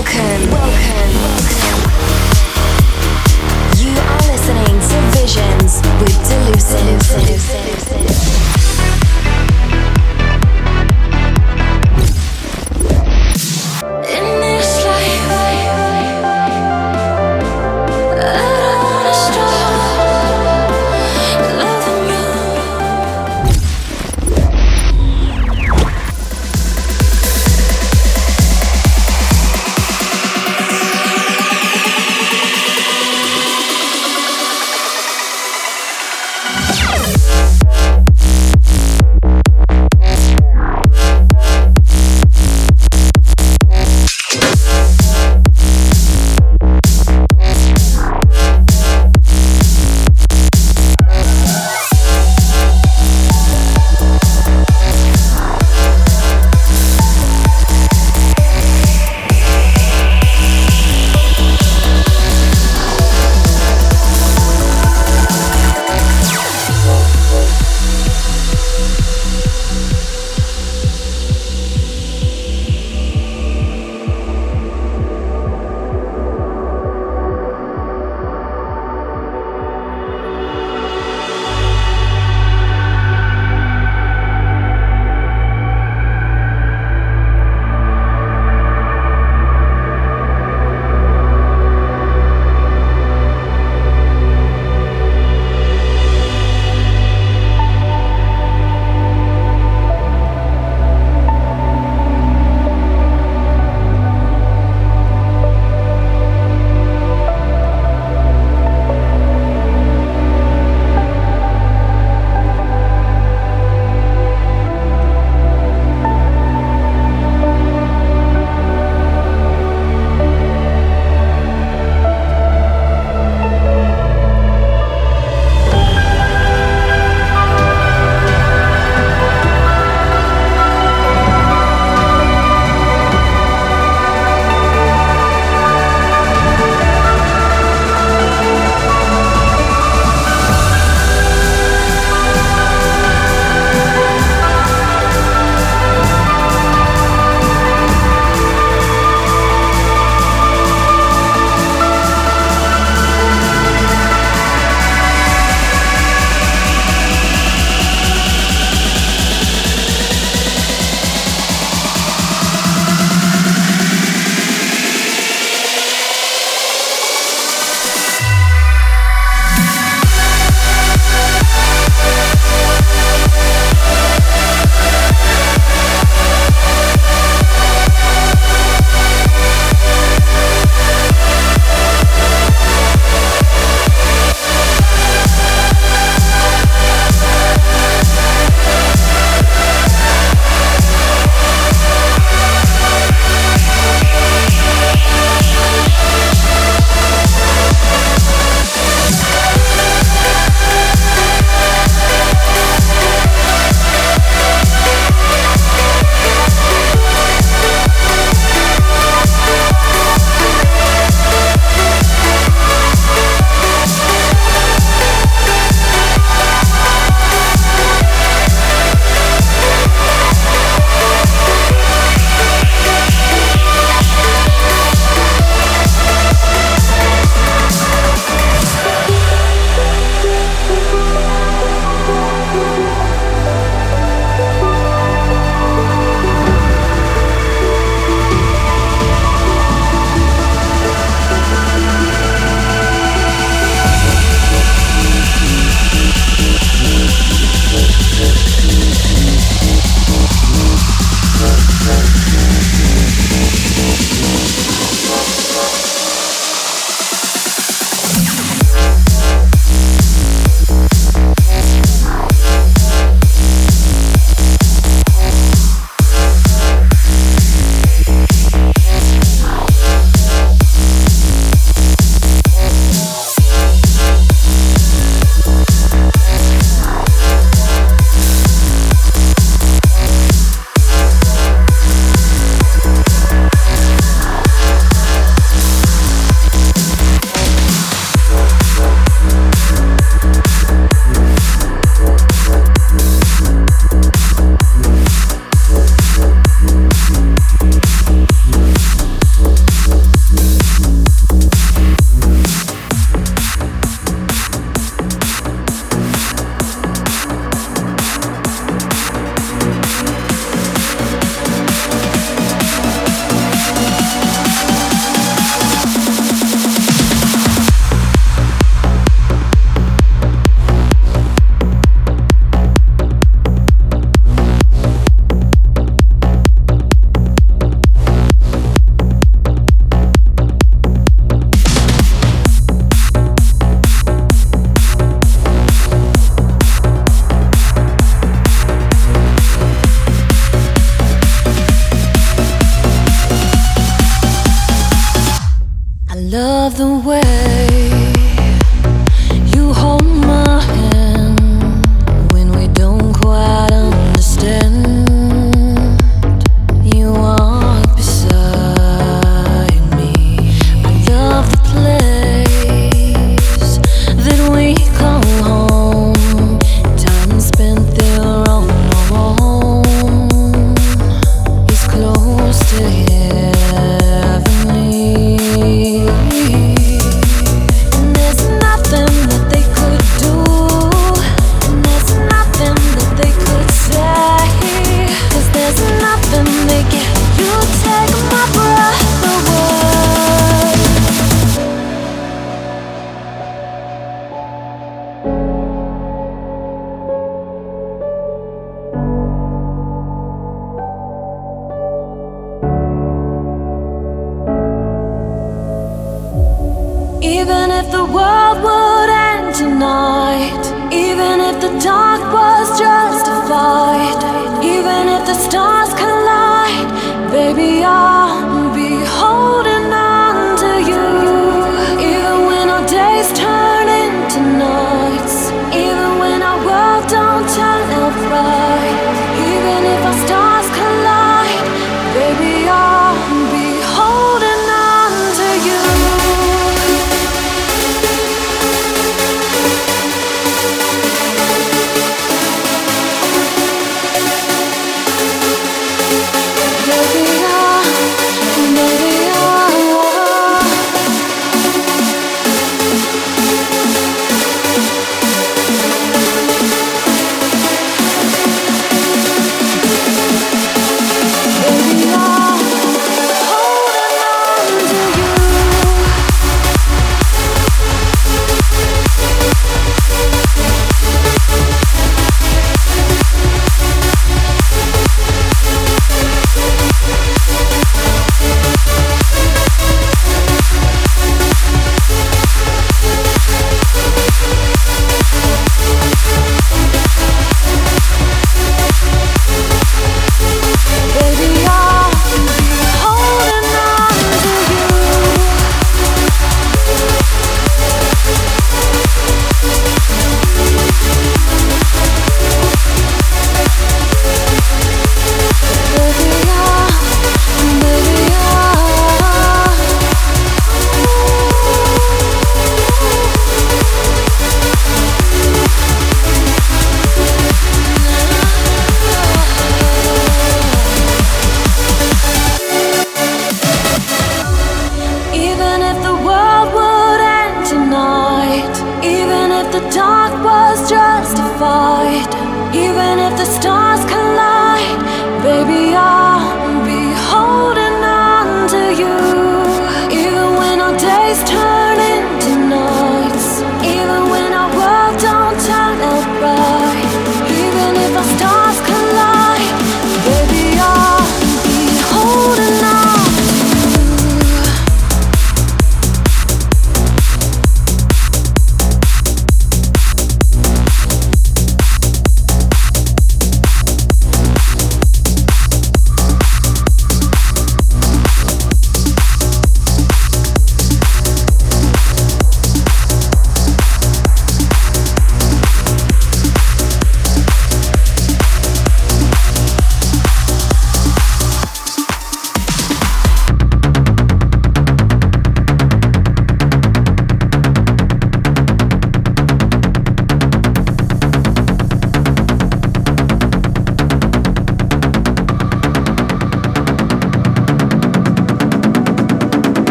Welcome, welcome. You are listening to Visions with Delusive.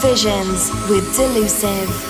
Visions with Delusive.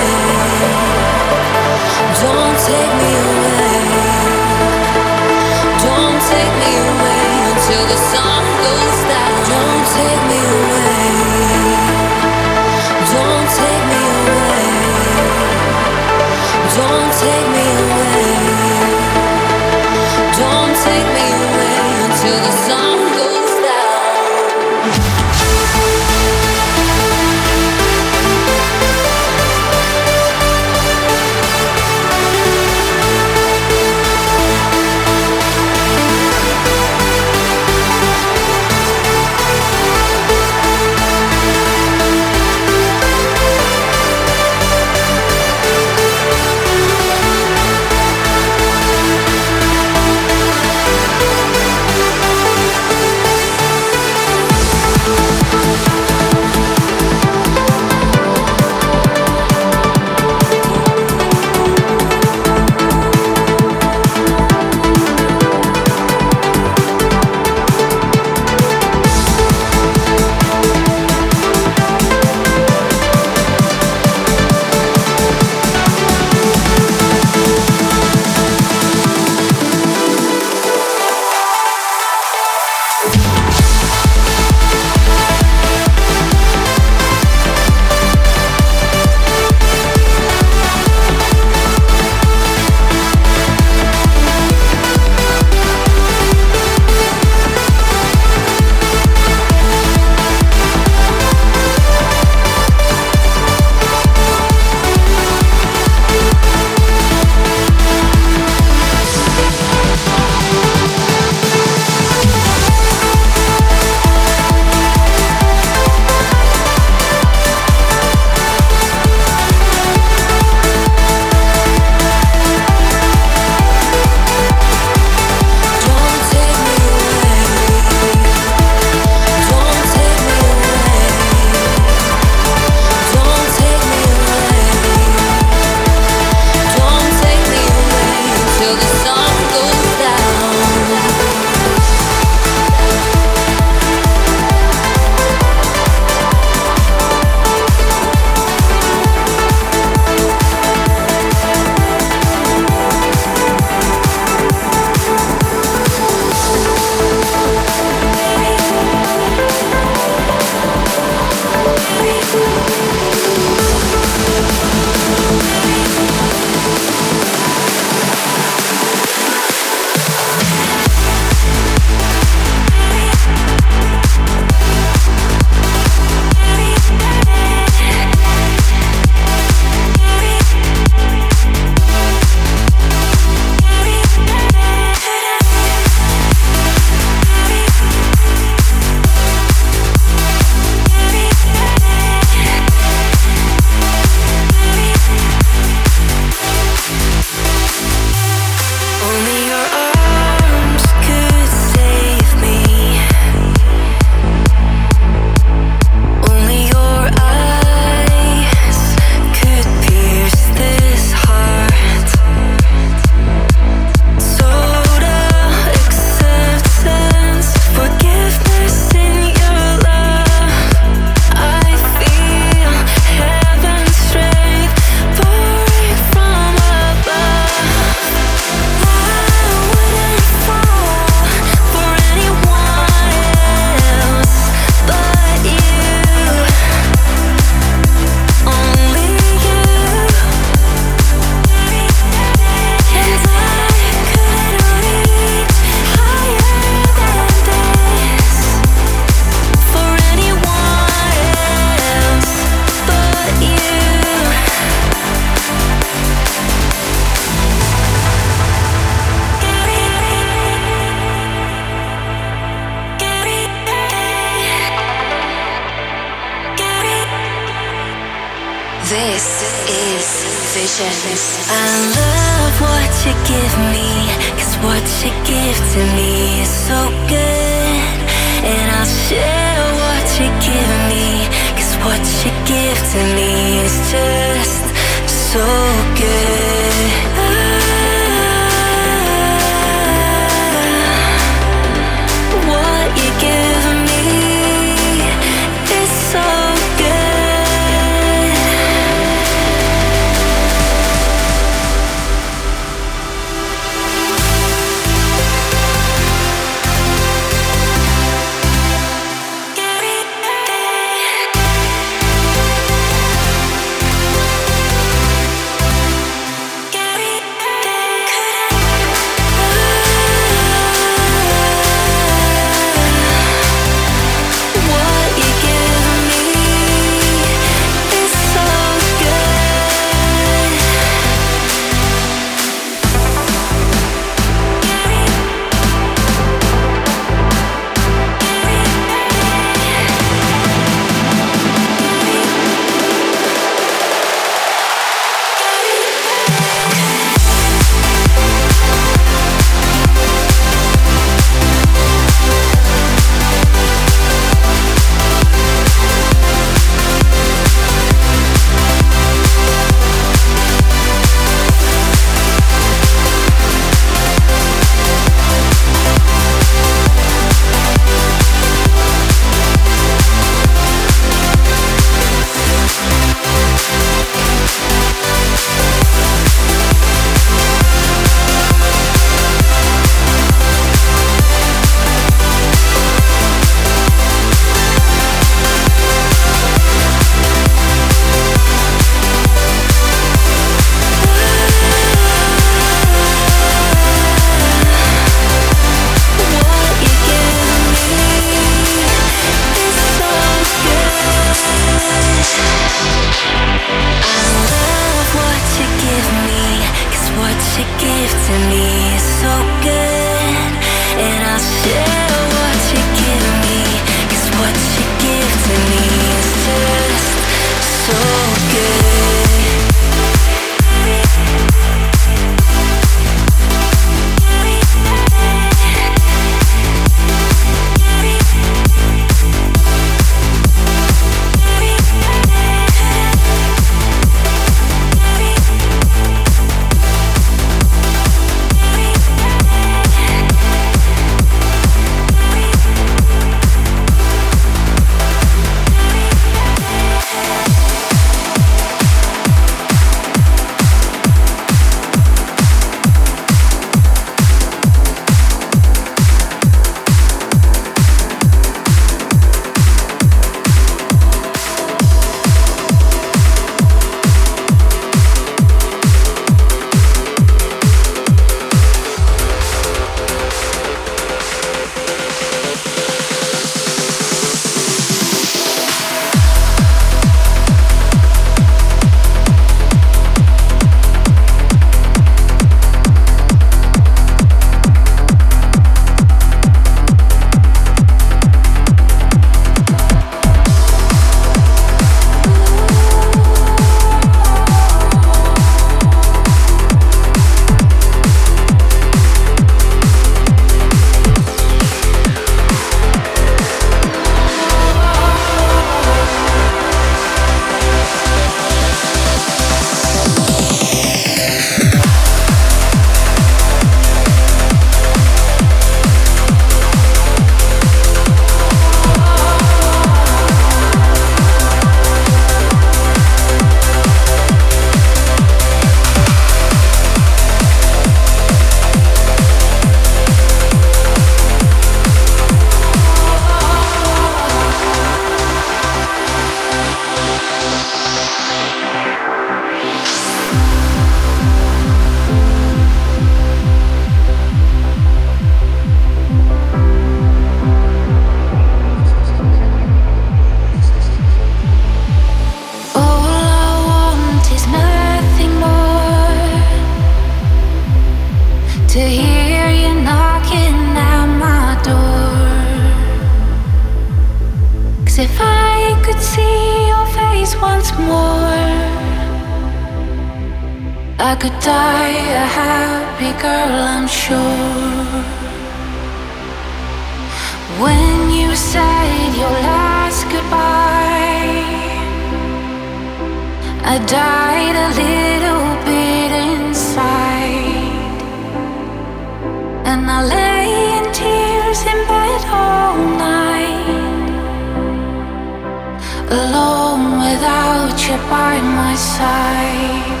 By my side.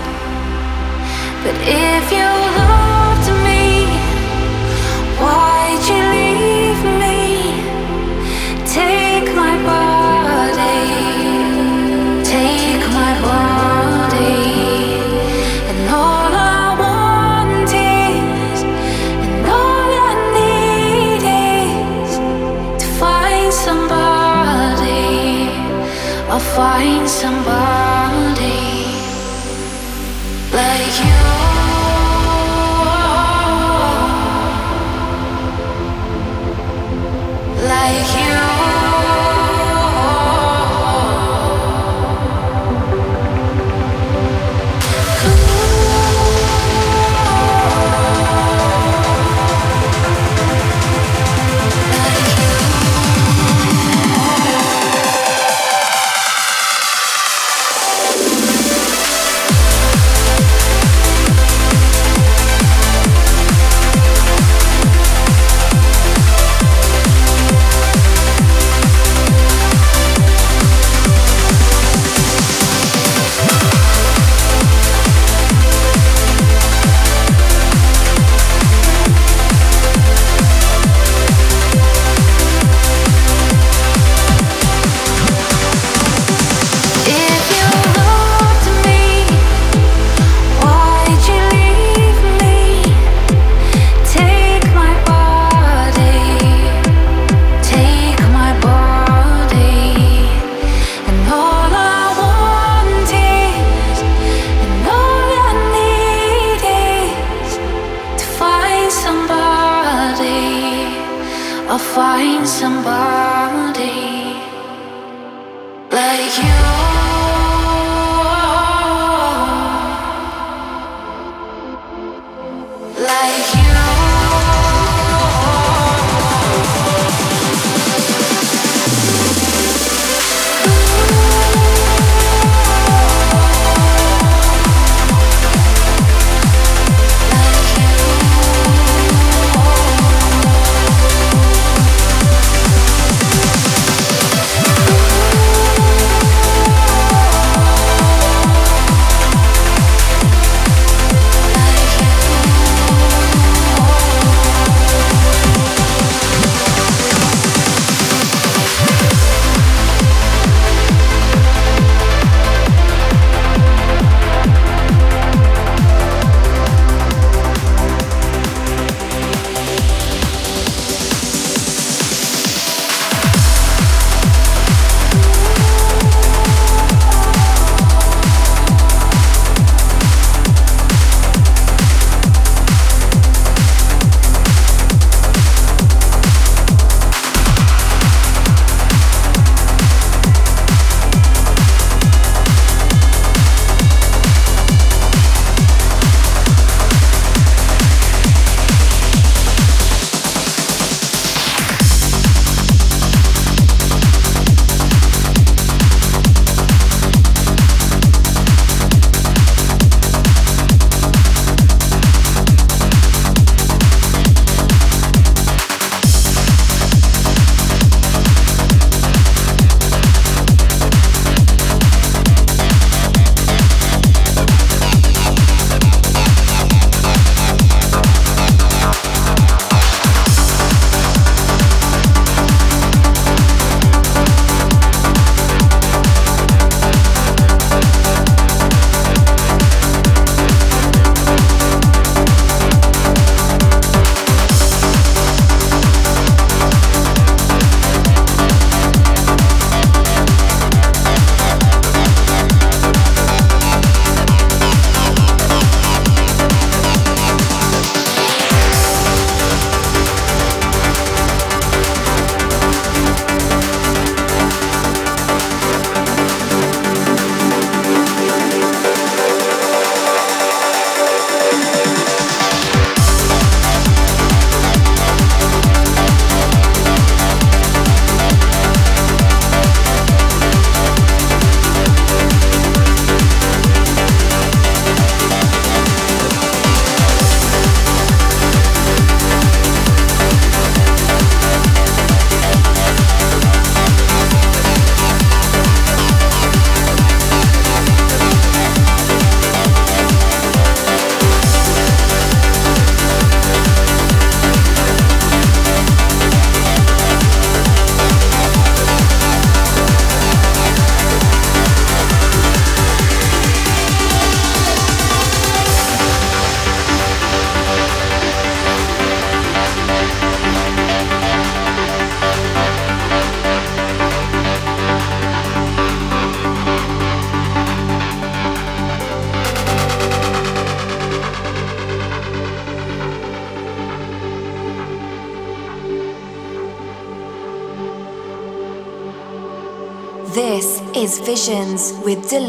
But if you loved find somebody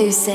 This